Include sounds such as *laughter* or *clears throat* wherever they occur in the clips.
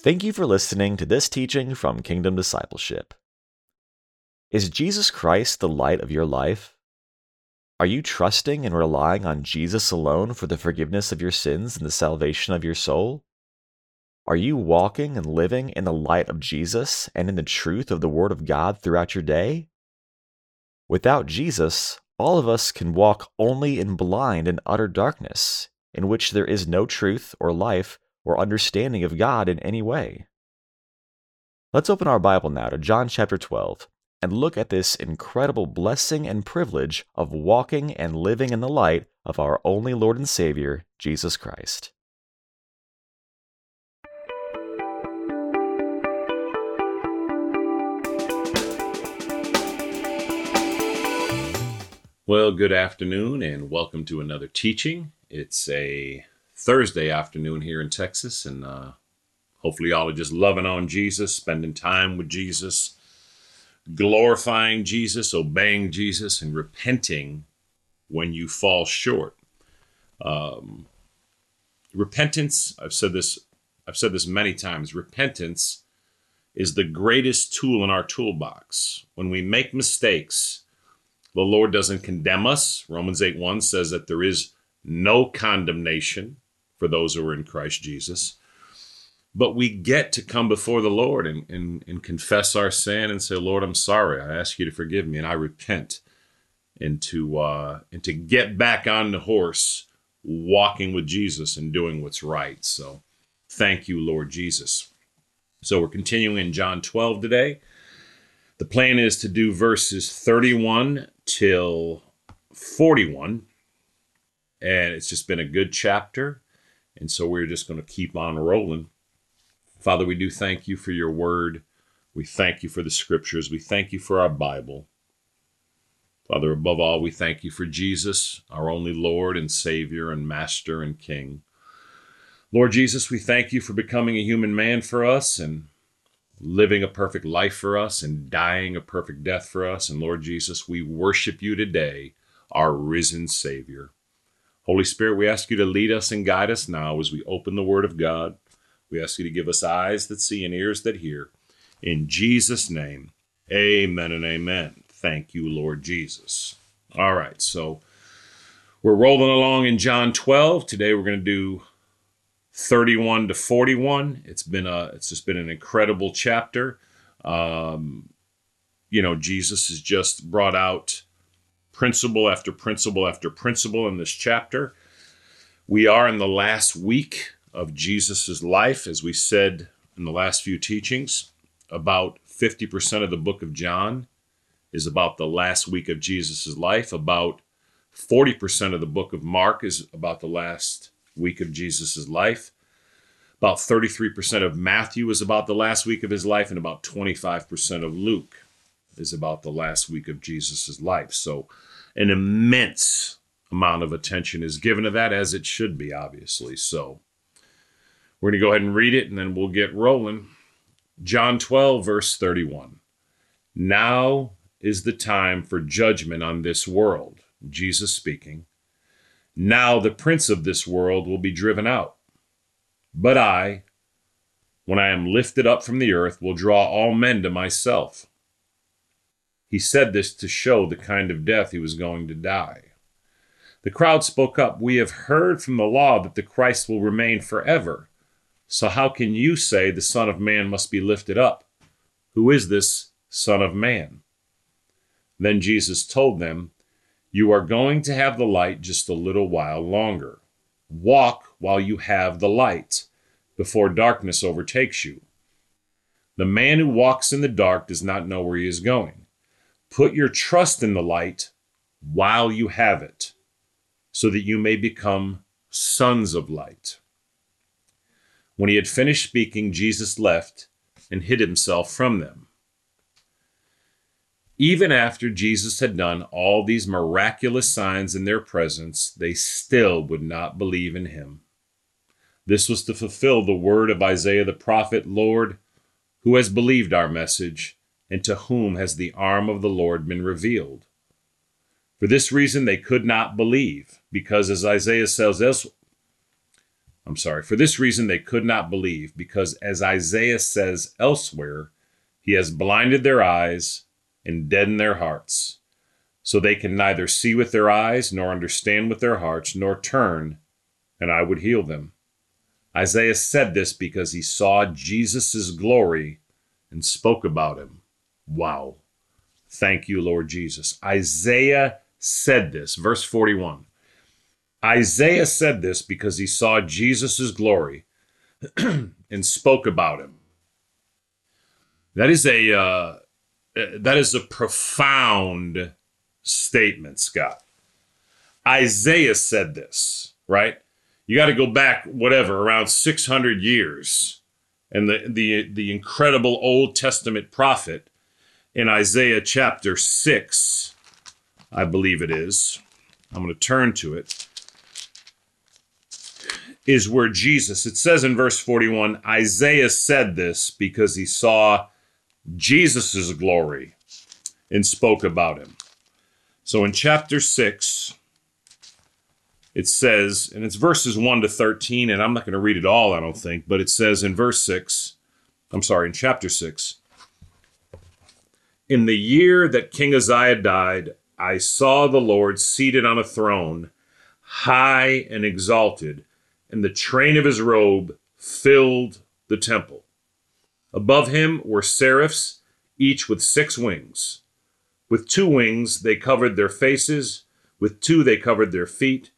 Thank you for listening to this teaching from Kingdom Discipleship. Is Jesus Christ the light of your life? Are you trusting and relying on Jesus alone for the forgiveness of your sins and the salvation of your soul? Are you walking and living in the light of Jesus and in the truth of the Word of God throughout your day? Without Jesus, all of us can walk only in blind and utter darkness, in which there is no truth or life or understanding of God in any way. Let's open our Bible now to John chapter 12 and look at this incredible blessing and privilege of walking and living in the light of our only Lord and Savior, Jesus Christ. Well, good afternoon and welcome to another teaching. It's a Thursday afternoon here in Texas, and uh, hopefully, y'all are just loving on Jesus, spending time with Jesus, glorifying Jesus, obeying Jesus, and repenting when you fall short. Um, repentance, I've said this, I've said this many times. Repentance is the greatest tool in our toolbox. When we make mistakes, the Lord doesn't condemn us. Romans 8 1 says that there is no condemnation for those who are in Christ Jesus. But we get to come before the Lord and, and, and confess our sin and say, Lord, I'm sorry. I ask you to forgive me and I repent. And to, uh, and to get back on the horse, walking with Jesus and doing what's right. So thank you, Lord Jesus. So we're continuing in John 12 today. The plan is to do verses 31 till 41. And it's just been a good chapter. And so we're just going to keep on rolling. Father, we do thank you for your word. We thank you for the scriptures. We thank you for our Bible. Father, above all, we thank you for Jesus, our only Lord and Savior and Master and King. Lord Jesus, we thank you for becoming a human man for us and living a perfect life for us and dying a perfect death for us. And Lord Jesus, we worship you today, our risen Savior. Holy Spirit, we ask you to lead us and guide us now as we open the Word of God. We ask you to give us eyes that see and ears that hear. In Jesus' name, amen and amen. Thank you, Lord Jesus. All right, so we're rolling along in John 12. Today we're going to do 31 to 41. It's been a it's just been an incredible chapter. Um, you know, Jesus has just brought out principle after principle after principle in this chapter. We are in the last week of Jesus' life, as we said in the last few teachings. About 50% of the book of John is about the last week of Jesus' life. About 40% of the book of Mark is about the last week of Jesus' life. About 33% of Matthew is about the last week of his life, and about 25% of Luke is about the last week of Jesus' life. So an immense amount of attention is given to that, as it should be, obviously. So we're going to go ahead and read it, and then we'll get rolling. John 12, verse 31. Now is the time for judgment on this world. Jesus speaking. Now the prince of this world will be driven out. But I, when I am lifted up from the earth, will draw all men to myself. He said this to show the kind of death he was going to die. The crowd spoke up, We have heard from the law that the Christ will remain forever. So how can you say the Son of Man must be lifted up? Who is this Son of Man? Then Jesus told them, You are going to have the light just a little while longer. Walk while you have the light, before darkness overtakes you. The man who walks in the dark does not know where he is going. Put your trust in the light while you have it, so that you may become sons of light. When he had finished speaking, Jesus left and hid himself from them. Even after Jesus had done all these miraculous signs in their presence, they still would not believe in him. This was to fulfill the word of Isaiah the prophet Lord, who has believed our message? And to whom has the arm of the Lord been revealed? For this reason they could not believe, because as Isaiah says, elsewhere, I'm sorry. For this reason, they could not believe, because as Isaiah says elsewhere, he has blinded their eyes and deadened their hearts, so they can neither see with their eyes, nor understand with their hearts, nor turn, and I would heal them. Isaiah said this because he saw Jesus' glory and spoke about him. Wow. Thank you, Lord Jesus. Isaiah said this, verse 41. Isaiah said this because he saw Jesus' glory *clears throat* and spoke about him. That is a uh, that is a profound statement, Scott. Isaiah said this, right? You got to go back whatever around 600 years and the the the incredible Old Testament prophet in Isaiah chapter 6, I believe it is. I'm going to turn to it is where Jesus, it says in verse 41, Isaiah said this because he saw Jesus' glory and spoke about him. So in chapter 6, it says, and it's verses 1 to 13, and I'm not going to read it all, I don't think, but it says in verse 6, I'm sorry, in chapter 6, in the year that King Uzziah died, I saw the Lord seated on a throne, high and exalted and the train of his robe filled the temple. Above him were seraphs, each with six wings. With two wings they covered their faces, with two they covered their feet,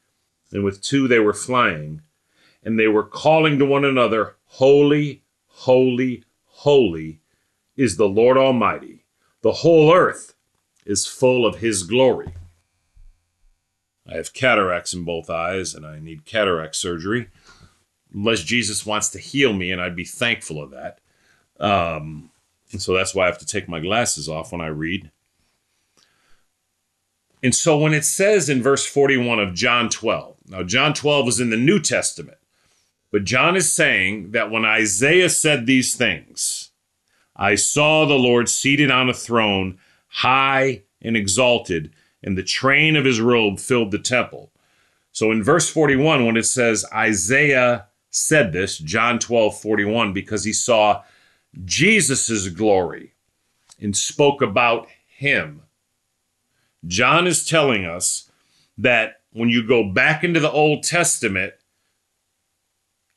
and with two they were flying. And they were calling to one another, Holy, holy, holy is the Lord Almighty. The whole earth is full of his glory. I have cataracts in both eyes and I need cataract surgery. Unless Jesus wants to heal me, and I'd be thankful of that. Um, so that's why I have to take my glasses off when I read. And so when it says in verse 41 of John 12, now John 12 is in the New Testament, but John is saying that when Isaiah said these things, I saw the Lord seated on a throne, high and exalted, and the train of his robe filled the temple. So in verse 41, when it says Isaiah said this, John 12, 41, because he saw Jesus' glory and spoke about him. John is telling us that when you go back into the Old Testament,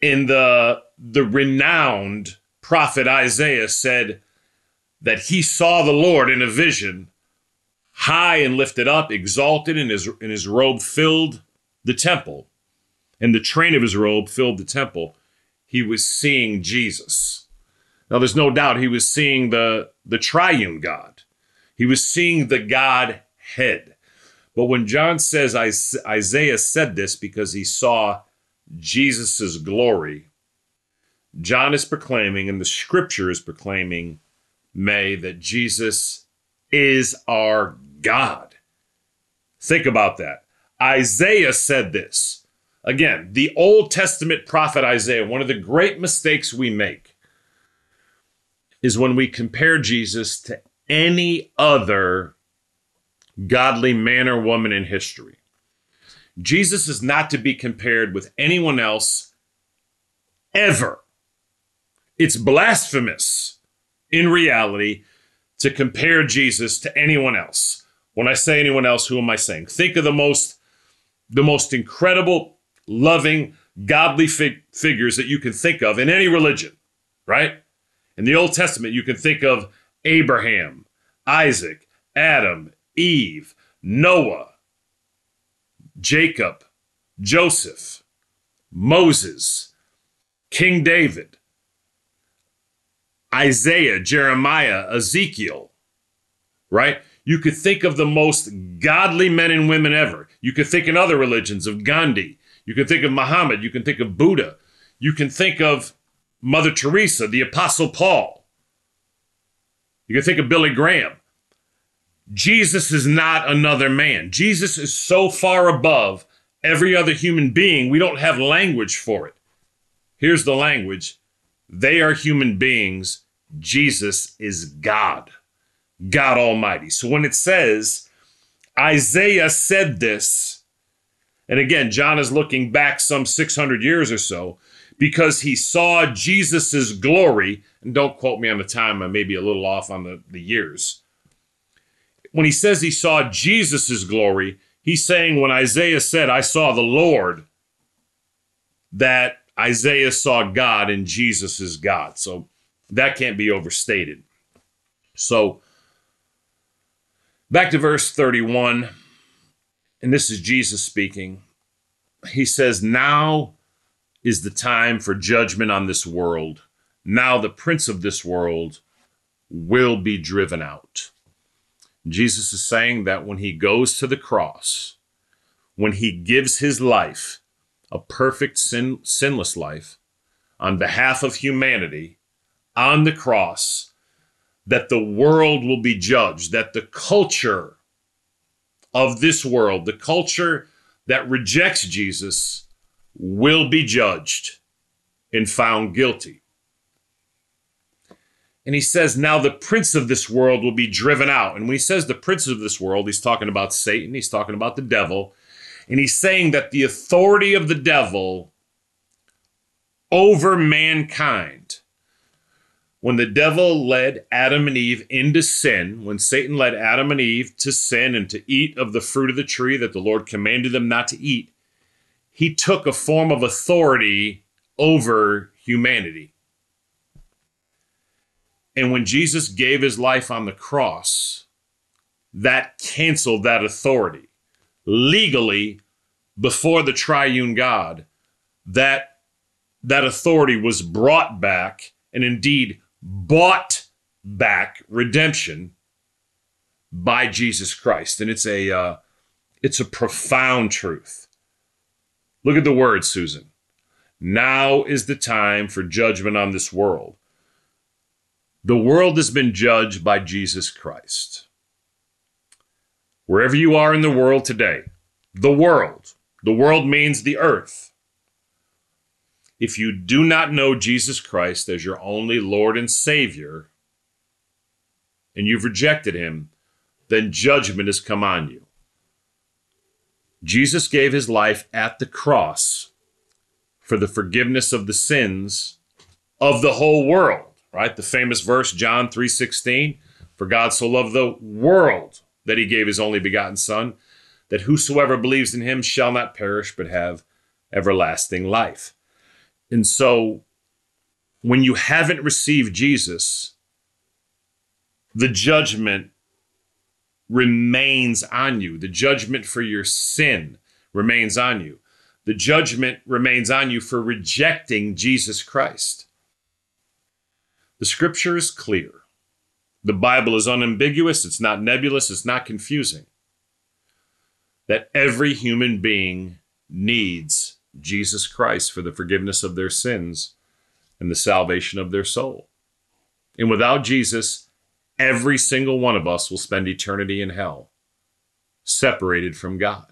in the the renowned prophet Isaiah said that he saw the Lord in a vision high and lifted up, exalted, and his, and his robe filled the temple, and the train of his robe filled the temple. He was seeing Jesus. Now, there's no doubt he was seeing the, the triune God. He was seeing the Godhead. But when John says Isaiah said this because he saw Jesus' glory, John is proclaiming, and the scripture is proclaiming, May, that Jesus is our God. Think about that. Isaiah said this. Again, the Old Testament prophet Isaiah, one of the great mistakes we make is when we compare Jesus to any other godly man or woman in history. Jesus is not to be compared with anyone else ever. It's blasphemous in reality to compare Jesus to anyone else. When I say anyone else, who am I saying? Think of the most the most incredible, loving, godly fig- figures that you can think of in any religion, right? In the Old Testament, you can think of Abraham, Isaac, Adam, Eve, Noah, Jacob, Joseph, Moses, King David, Isaiah, Jeremiah, Ezekiel, right? You could think of the most godly men and women ever. You could think in other religions of Gandhi. You can think of Muhammad. You can think of Buddha. You can think of Mother Teresa, the Apostle Paul. You can think of Billy Graham. Jesus is not another man. Jesus is so far above every other human being, we don't have language for it. Here's the language they are human beings, Jesus is God. God Almighty. So when it says, Isaiah said this, And again, John is looking back some 600 years or so because he saw Jesus's glory. And don't quote me on the time, I may be a little off on the, the years. When he says he saw Jesus's glory, he's saying when Isaiah said, I saw the Lord, that Isaiah saw God and Jesus is God. So that can't be overstated. So back to verse 31, and this is Jesus speaking. He says, Now is the time for judgment on this world. Now the prince of this world will be driven out. Jesus is saying that when he goes to the cross, when he gives his life, a perfect sin, sinless life, on behalf of humanity on the cross, that the world will be judged, that the culture of this world, the culture that rejects Jesus, will be judged and found guilty. And he says, now the prince of this world will be driven out. And when he says the prince of this world, he's talking about Satan, he's talking about the devil. And he's saying that the authority of the devil over mankind, when the devil led Adam and Eve into sin, when Satan led Adam and Eve to sin and to eat of the fruit of the tree that the Lord commanded them not to eat, he took a form of authority over humanity. And when Jesus gave his life on the cross, that canceled that authority. Legally, before the triune God, that, that authority was brought back and indeed bought back redemption by Jesus Christ. And it's a, uh, it's a profound truth. Look at the word, Susan. Now is the time for judgment on this world. The world has been judged by Jesus Christ. Wherever you are in the world today, the world, the world means the earth. If you do not know Jesus Christ as your only Lord and Savior, and you've rejected him, then judgment has come on you. Jesus gave his life at the cross for the forgiveness of the sins of the whole world right? The famous verse, John 3:16, for God so loved the world that he gave his only begotten son, that whosoever believes in him shall not perish but have everlasting life. And so when you haven't received Jesus, the judgment remains on you. The judgment for your sin remains on you. The judgment remains on you for rejecting Jesus Christ. The scripture is clear. The Bible is unambiguous, it's not nebulous, it's not confusing. That every human being needs Jesus Christ for the forgiveness of their sins and the salvation of their soul. And without Jesus, every single one of us will spend eternity in hell, separated from God.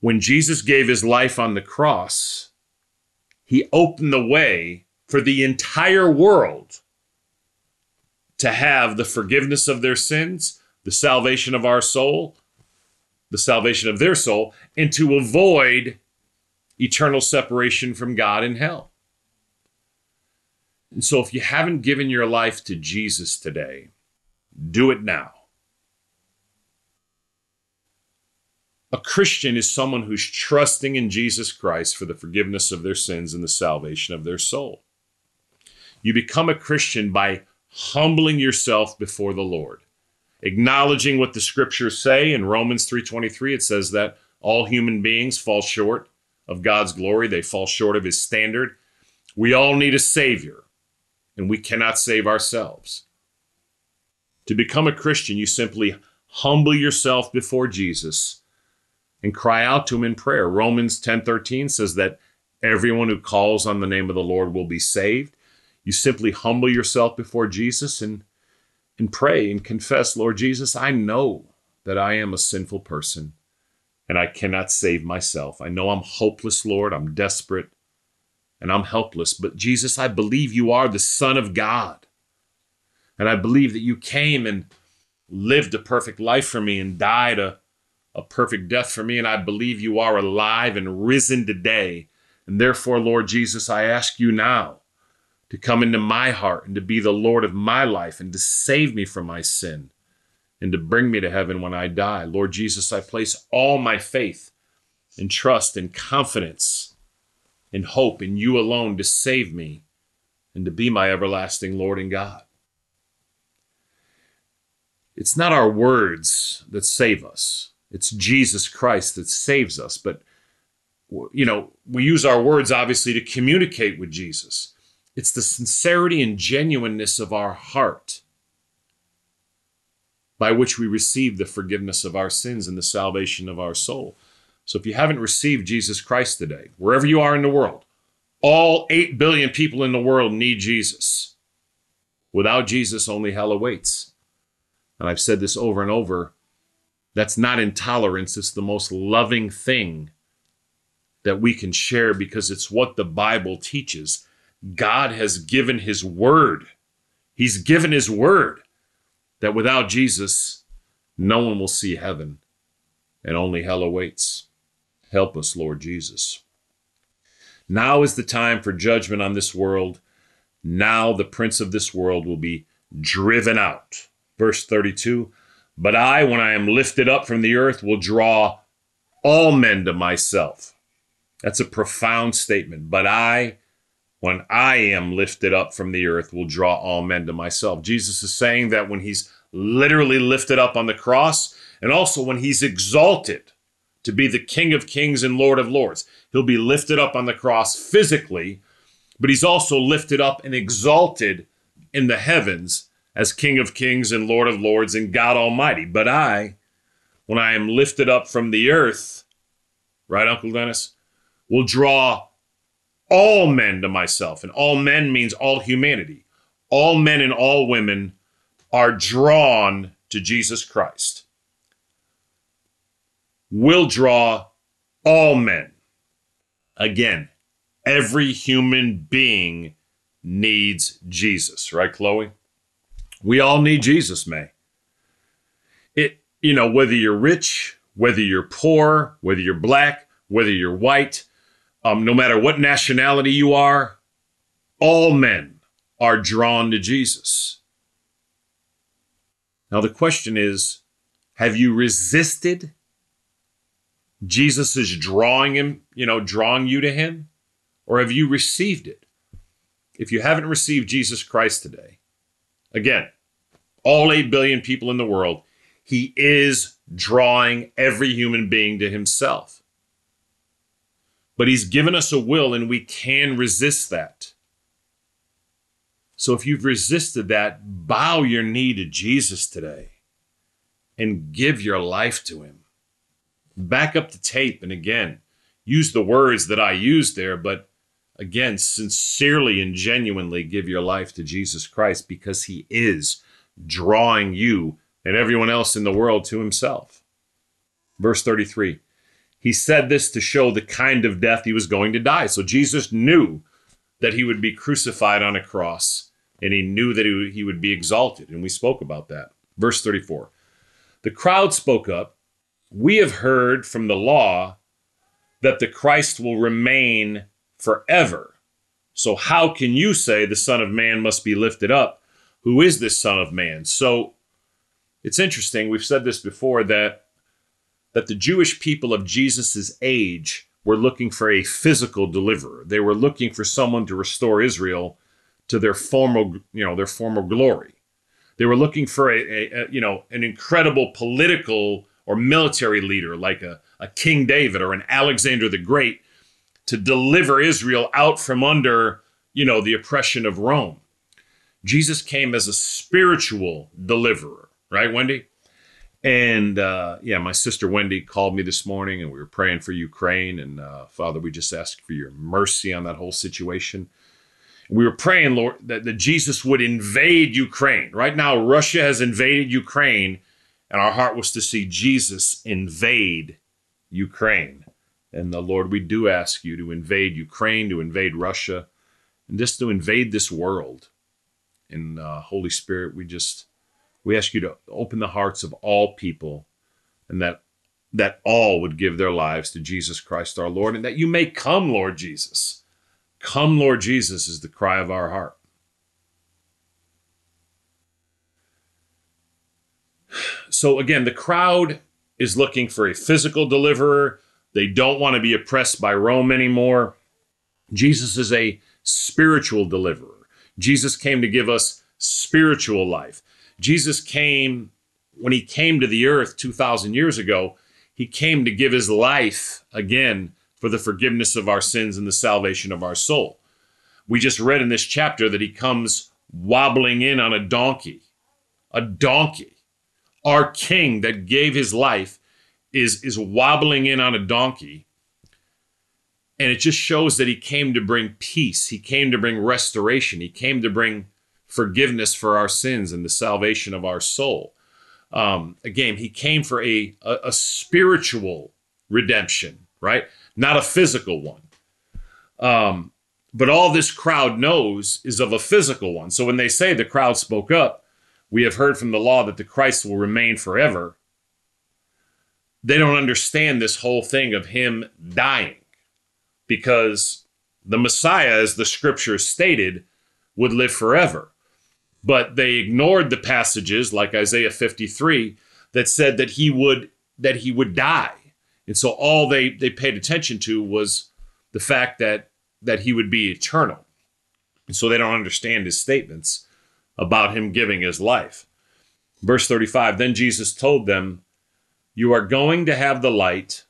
When Jesus gave his life on the cross, he opened the way for the entire world to have the forgiveness of their sins, the salvation of our soul, the salvation of their soul, and to avoid eternal separation from God in hell. And so, if you haven't given your life to Jesus today, do it now. A Christian is someone who's trusting in Jesus Christ for the forgiveness of their sins and the salvation of their soul. You become a Christian by humbling yourself before the Lord, acknowledging what the scriptures say in Romans 3:23 it says that all human beings fall short of God's glory, they fall short of his standard. We all need a savior, and we cannot save ourselves. To become a Christian, you simply humble yourself before Jesus and cry out to him in prayer. Romans 10:13 says that everyone who calls on the name of the Lord will be saved. You simply humble yourself before Jesus and and pray and confess, Lord Jesus, I know that I am a sinful person and I cannot save myself. I know I'm hopeless, Lord. I'm desperate and I'm helpless. But Jesus, I believe you are the Son of God. And I believe that you came and lived a perfect life for me and died a a perfect death for me, and I believe you are alive and risen today. And therefore, Lord Jesus, I ask you now to come into my heart and to be the Lord of my life and to save me from my sin and to bring me to heaven when I die. Lord Jesus, I place all my faith and trust and confidence and hope in you alone to save me and to be my everlasting Lord and God. It's not our words that save us. It's Jesus Christ that saves us. But, you know, we use our words obviously to communicate with Jesus. It's the sincerity and genuineness of our heart by which we receive the forgiveness of our sins and the salvation of our soul. So if you haven't received Jesus Christ today, wherever you are in the world, all 8 billion people in the world need Jesus. Without Jesus, only hell awaits. And I've said this over and over that's not intolerance, it's the most loving thing that we can share because it's what the Bible teaches. God has given His word. He's given His word that without Jesus, no one will see heaven and only hell awaits. Help us, Lord Jesus. Now is the time for judgment on this world. Now the prince of this world will be driven out. Verse 32 But I, when I am lifted up from the earth, will draw all men to myself. That's a profound statement. But I, when I am lifted up from the earth, will draw all men to myself. Jesus is saying that when he's literally lifted up on the cross, and also when he's exalted to be the King of Kings and Lord of Lords, he'll be lifted up on the cross physically, but he's also lifted up and exalted in the heavens as King of Kings and Lord of Lords and God Almighty. But I, when I am lifted up from the earth, right, Uncle Dennis, will draw all men to myself. And all men means all humanity. All men and all women are drawn to Jesus Christ. Will draw all men. Again, every human being needs Jesus, right, Chloe? We all need Jesus, May. It, you know, whether you're rich, whether you're poor, whether you're black, whether you're white, um, no matter what nationality you are, all men are drawn to Jesus. Now, the question is have you resisted Jesus' drawing him, you know, drawing you to him? Or have you received it? If you haven't received Jesus Christ today, again, all 8 billion people in the world, he is drawing every human being to himself. But he's given us a will and we can resist that. So if you've resisted that, bow your knee to Jesus today and give your life to him. Back up the tape and again, use the words that I used there, but again, sincerely and genuinely give your life to Jesus Christ because he is drawing you and everyone else in the world to himself. Verse 33 he said this to show the kind of death he was going to die. So Jesus knew that he would be crucified on a cross, and he knew that he would be exalted. And we spoke about that. Verse 34 The crowd spoke up. We have heard from the law that the Christ will remain forever. So how can you say the Son of Man must be lifted up? Who is this Son of Man? So it's interesting. We've said this before that that the Jewish people of Jesus' age were looking for a physical deliverer. They were looking for someone to restore Israel to their former, you know, their former glory. They were looking for a, a, a you know, an incredible political or military leader like a, a King David or an Alexander the Great to deliver Israel out from under, you know, the oppression of Rome. Jesus came as a spiritual deliverer, right, Wendy? And uh, yeah, my sister Wendy called me this morning and we were praying for Ukraine. And uh, Father, we just ask for your mercy on that whole situation. We were praying, Lord, that, that Jesus would invade Ukraine. Right now, Russia has invaded Ukraine, and our heart was to see Jesus invade Ukraine. And the Lord, we do ask you to invade Ukraine, to invade Russia, and just to invade this world. And uh, Holy Spirit, we just we ask you to open the hearts of all people and that that all would give their lives to Jesus Christ our Lord, and that you may come, Lord Jesus. Come, Lord Jesus, is the cry of our heart. So, again, the crowd is looking for a physical deliverer. They don't want to be oppressed by Rome anymore. Jesus is a spiritual deliverer. Jesus came to give us spiritual life. Jesus came, when he came to the earth 2,000 years ago, he came to give his life again for the forgiveness of our sins and the salvation of our soul. We just read in this chapter that he comes wobbling in on a donkey. A donkey. Our king that gave his life is, is wobbling in on a donkey. And it just shows that he came to bring peace. He came to bring restoration. He came to bring forgiveness for our sins and the salvation of our soul um, again, he came for a, a, a spiritual redemption, right? Not a physical one. Um, but all this crowd knows is of a physical one. So when they say the crowd spoke up, we have heard from the law that the Christ will remain forever. They don't understand this whole thing of him dying because the Messiah, as the scripture stated, would live forever but they ignored the passages like Isaiah 53 that said that he would that he would die. And so all they they paid attention to was the fact that that he would be eternal. And so they don't understand his statements about him giving his life. Verse 35 Then Jesus told them, You are going to have the light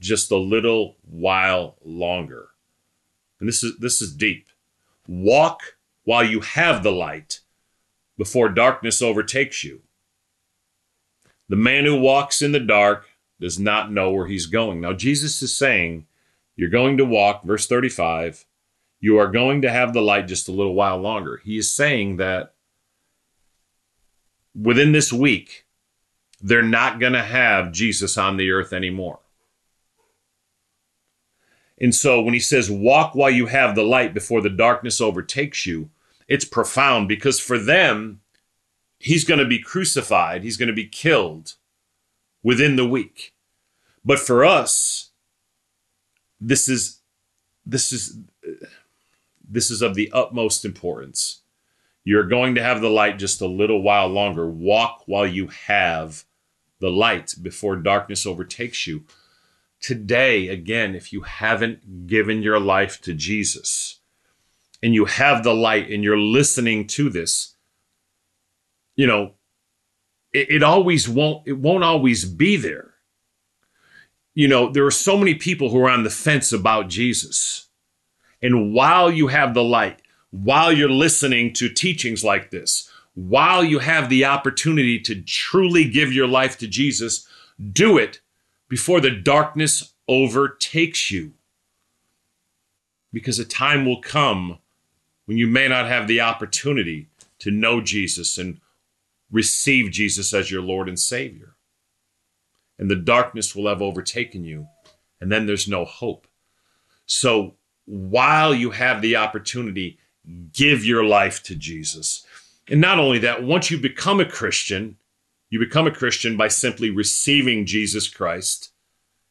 just a little while longer. And this is this is deep. Walk while you have the light before darkness overtakes you. The man who walks in the dark does not know where he's going. Now, Jesus is saying, You're going to walk, verse 35, you are going to have the light just a little while longer. He is saying that within this week, they're not going to have Jesus on the earth anymore. And so when he says, Walk while you have the light before the darkness overtakes you, it's profound because for them, he's going to be crucified, he's going to be killed within the week. But for us, this is this is this is of the utmost importance. You're going to have the light just a little while longer. Walk while you have the light before darkness overtakes you. Today, again, if you haven't given your life to Jesus, and you have the light and you're listening to this, you know, it, it always won't, it won't always be there. You know, there are so many people who are on the fence about Jesus. And while you have the light, while you're listening to teachings like this, while you have the opportunity to truly give your life to Jesus, do it before the darkness overtakes you. Because a time will come when you may not have the opportunity to know Jesus and receive Jesus as your Lord and Savior. And the darkness will have overtaken you, and then there's no hope. So while you have the opportunity, give your life to Jesus. And not only that, once you become a Christian, you become a Christian by simply receiving Jesus Christ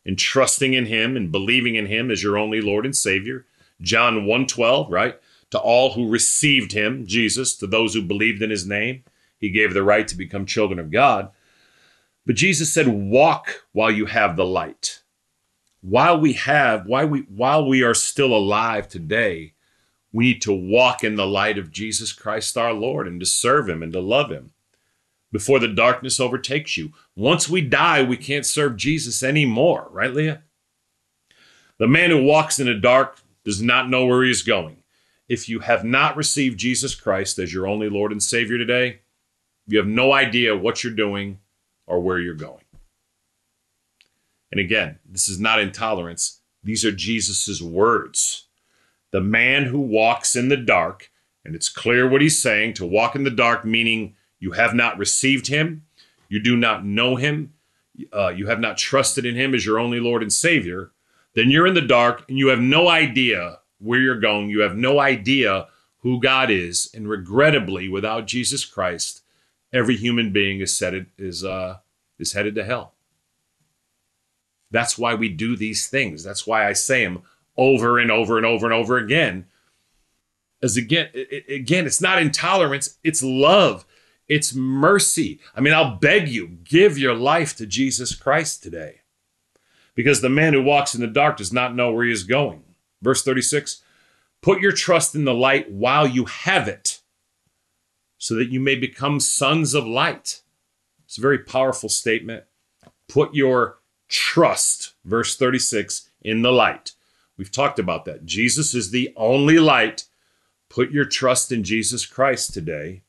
and trusting in him and believing in him as your only Lord and Savior. John 1:12, right? To all who received him, Jesus, to those who believed in his name, he gave the right to become children of God. But Jesus said, Walk while you have the light. While we have, while we, while we are still alive today, we need to walk in the light of Jesus Christ our Lord and to serve him and to love him before the darkness overtakes you. Once we die, we can't serve Jesus anymore, right, Leah? The man who walks in the dark does not know where he is going if you have not received Jesus Christ as your only Lord and Savior today, you have no idea what you're doing or where you're going. And again, this is not intolerance. These are Jesus' words. The man who walks in the dark, and it's clear what he's saying to walk in the dark, meaning you have not received him, you do not know him, uh, you have not trusted in him as your only Lord and Savior, then you're in the dark and you have no idea where you're going. You have no idea who God is. And regrettably, without Jesus Christ, every human being is, headed, is, uh, is headed to hell. That's why we do these things. That's why I say them over and over and over and over again. As again, again, it's not intolerance, it's love, it's mercy. I mean, I'll beg you, give your life to Jesus Christ today. Because the man who walks in the dark does not know where he is going. Verse 36 Put your trust in the light while you have it, so that you may become sons of light. It's a very powerful statement. Put your trust, verse 36, in the light. We've talked about that. Jesus is the only light. Put your trust in Jesus Christ today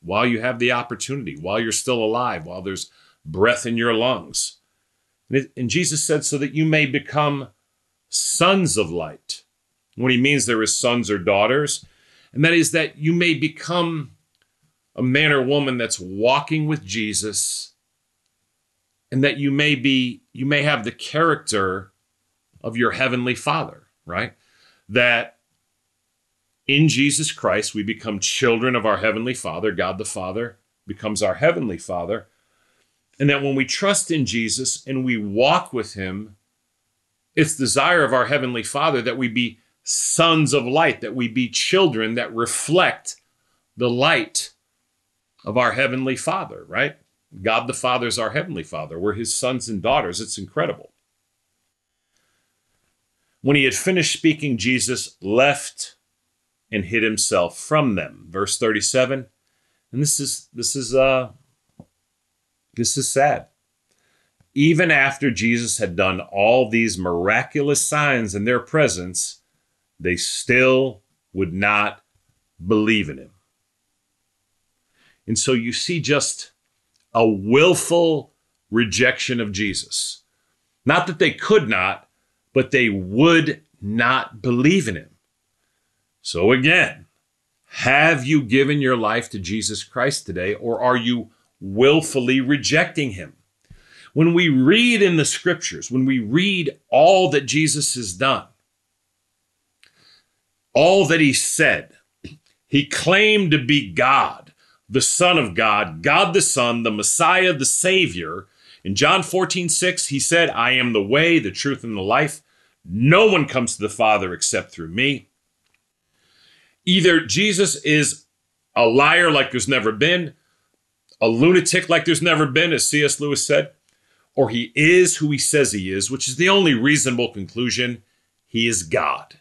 while you have the opportunity, while you're still alive, while there's breath in your lungs. And, it, and Jesus said, so that you may become sons of light. What he means there is sons or daughters, and that is that you may become a man or woman that's walking with Jesus, and that you may be, you may have the character of your heavenly Father, right? That in Jesus Christ, we become children of our Heavenly Father. God the Father becomes our Heavenly Father. And that when we trust in Jesus and we walk with Him, it's the desire of our Heavenly Father that we be sons of light, that we be children that reflect the light of our Heavenly Father, right? God the Father is our Heavenly Father. We're His sons and daughters. It's incredible. When he had finished speaking, Jesus left and hid himself from them. Verse 37. And this is this is uh this is sad. Even after Jesus had done all these miraculous signs in their presence, they still would not believe in him. And so you see just a willful rejection of Jesus. Not that they could not, but they would not believe in him. So again, have you given your life to Jesus Christ today, or are you willfully rejecting him? When we read in the scriptures, when we read all that Jesus has done, all that he said, he claimed to be God, the Son of God, God the Son, the Messiah, the Savior. In John 14, 6, he said, I am the way, the truth, and the life. No one comes to the Father except through me either Jesus is a liar like there's never been, a lunatic like there's never been, as C.S. Lewis said, or he is who he says he is, which is the only reasonable conclusion. He is God.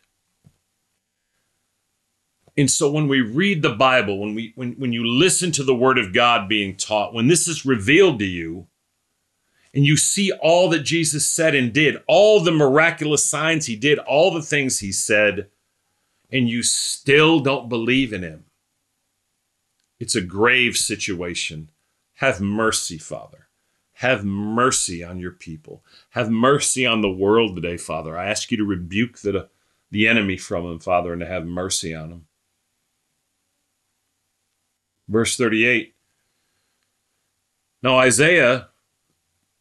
And so when we read the Bible, when we when, when you listen to the word of God being taught, when this is revealed to you, and you see all that Jesus said and did, all the miraculous signs he did, all the things he said, and you still don't believe in him, it's a grave situation. Have mercy, Father. Have mercy on your people. Have mercy on the world today, Father. I ask you to rebuke the, the enemy from him, Father, and to have mercy on him. Verse 38. Now, Isaiah,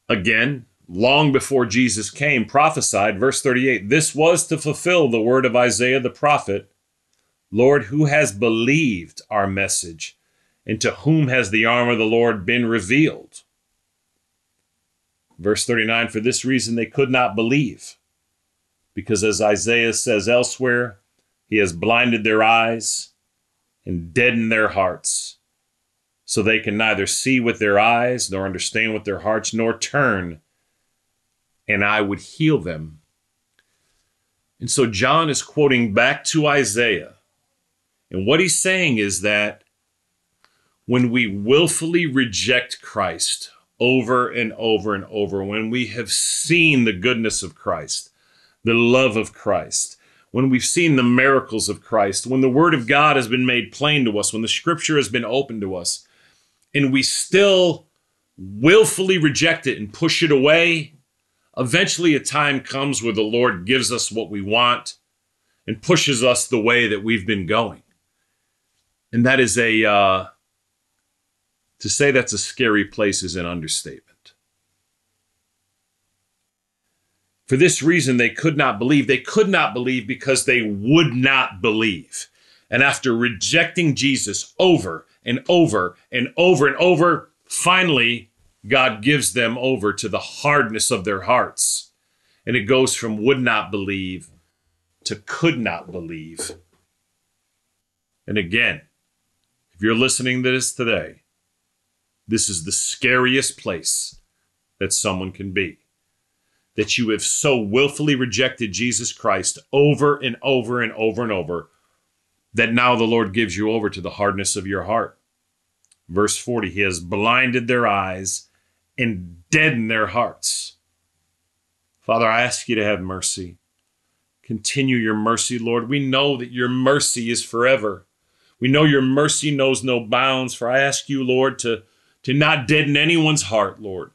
again, long before Jesus came, prophesied, verse 38 This was to fulfill the word of Isaiah the prophet Lord, who has believed our message, and to whom has the arm of the Lord been revealed? Verse 39 For this reason they could not believe, because as Isaiah says elsewhere, he has blinded their eyes and deadened their hearts so they can neither see with their eyes, nor understand with their hearts, nor turn and I would heal them. And so John is quoting back to Isaiah. And what he's saying is that when we willfully reject Christ over and over and over, when we have seen the goodness of Christ, the love of Christ, when we've seen the miracles of Christ, when the Word of God has been made plain to us, when the Scripture has been opened to us, and we still willfully reject it and push it away eventually a time comes where the Lord gives us what we want and pushes us the way that we've been going. And that is a, uh, to say that's a scary place is an understatement. For this reason, they could not believe. They could not believe because they would not believe. And after rejecting Jesus over and over and over and over, finally, God gives them over to the hardness of their hearts. And it goes from would not believe to could not believe. And again, if you're listening to this today, this is the scariest place that someone can be. That you have so willfully rejected Jesus Christ over and over and over and over that now the Lord gives you over to the hardness of your heart. Verse 40 He has blinded their eyes and deadened their hearts. Father, I ask you to have mercy. Continue your mercy, Lord. We know that your mercy is forever. We know your mercy knows no bounds. For I ask you, Lord, to, to not deaden anyone's heart, Lord,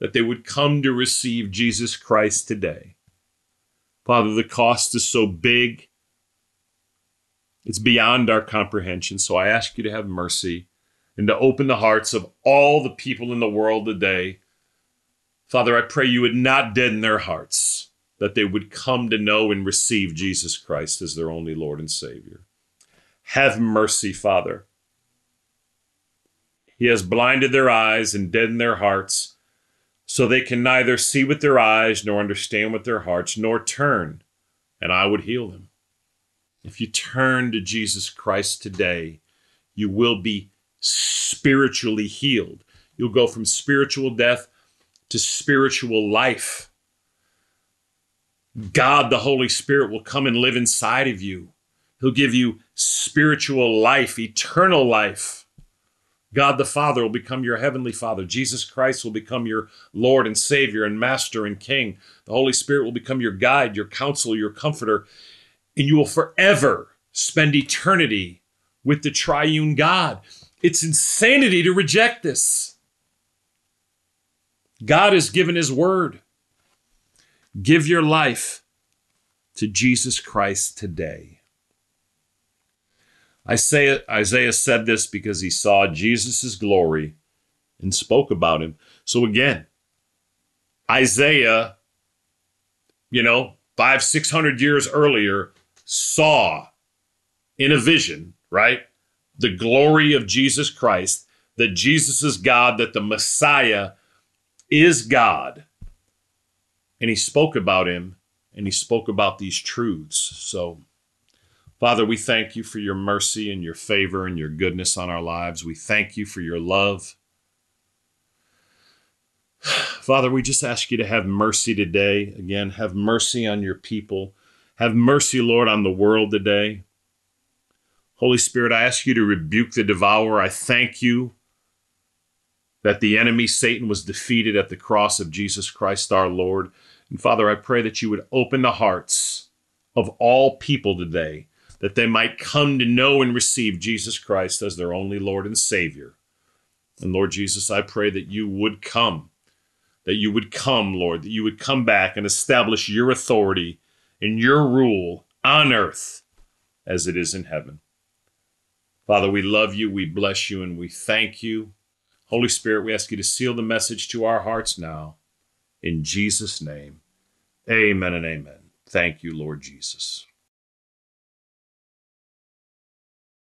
that they would come to receive Jesus Christ today. Father, the cost is so big, it's beyond our comprehension. So I ask you to have mercy and to open the hearts of all the people in the world today. Father, I pray you would not deaden their hearts that they would come to know and receive Jesus Christ as their only Lord and Savior. Have mercy, Father. He has blinded their eyes and deadened their hearts, so they can neither see with their eyes, nor understand with their hearts, nor turn, and I would heal them. If you turn to Jesus Christ today, you will be spiritually healed. You'll go from spiritual death to spiritual life. God, the Holy Spirit, will come and live inside of you. He'll give you spiritual life, eternal life. God the Father will become your heavenly Father. Jesus Christ will become your Lord and Savior and Master and King. The Holy Spirit will become your guide, your counselor, your comforter. And you will forever spend eternity with the triune God. It's insanity to reject this. God has given His word. Give your life to Jesus Christ today. Isaiah, Isaiah said this because he saw Jesus' glory and spoke about him. So again, Isaiah, you know, five, six hundred years earlier, saw in a vision, right, the glory of Jesus Christ, that Jesus is God, that the Messiah is God and he spoke about him and he spoke about these truths. So, Father, we thank you for your mercy and your favor and your goodness on our lives. We thank you for your love. *sighs* Father, we just ask you to have mercy today. Again, have mercy on your people. Have mercy, Lord, on the world today. Holy Spirit, I ask you to rebuke the devourer. I thank you that the enemy, Satan, was defeated at the cross of Jesus Christ our Lord. And Father, I pray that you would open the hearts of all people today, that they might come to know and receive Jesus Christ as their only Lord and Savior. And Lord Jesus, I pray that you would come, that you would come, Lord, that you would come back and establish your authority and your rule on earth as it is in heaven. Father, we love you, we bless you, and we thank you. Holy Spirit, we ask you to seal the message to our hearts now. In Jesus' name, amen and amen. Thank you, Lord Jesus.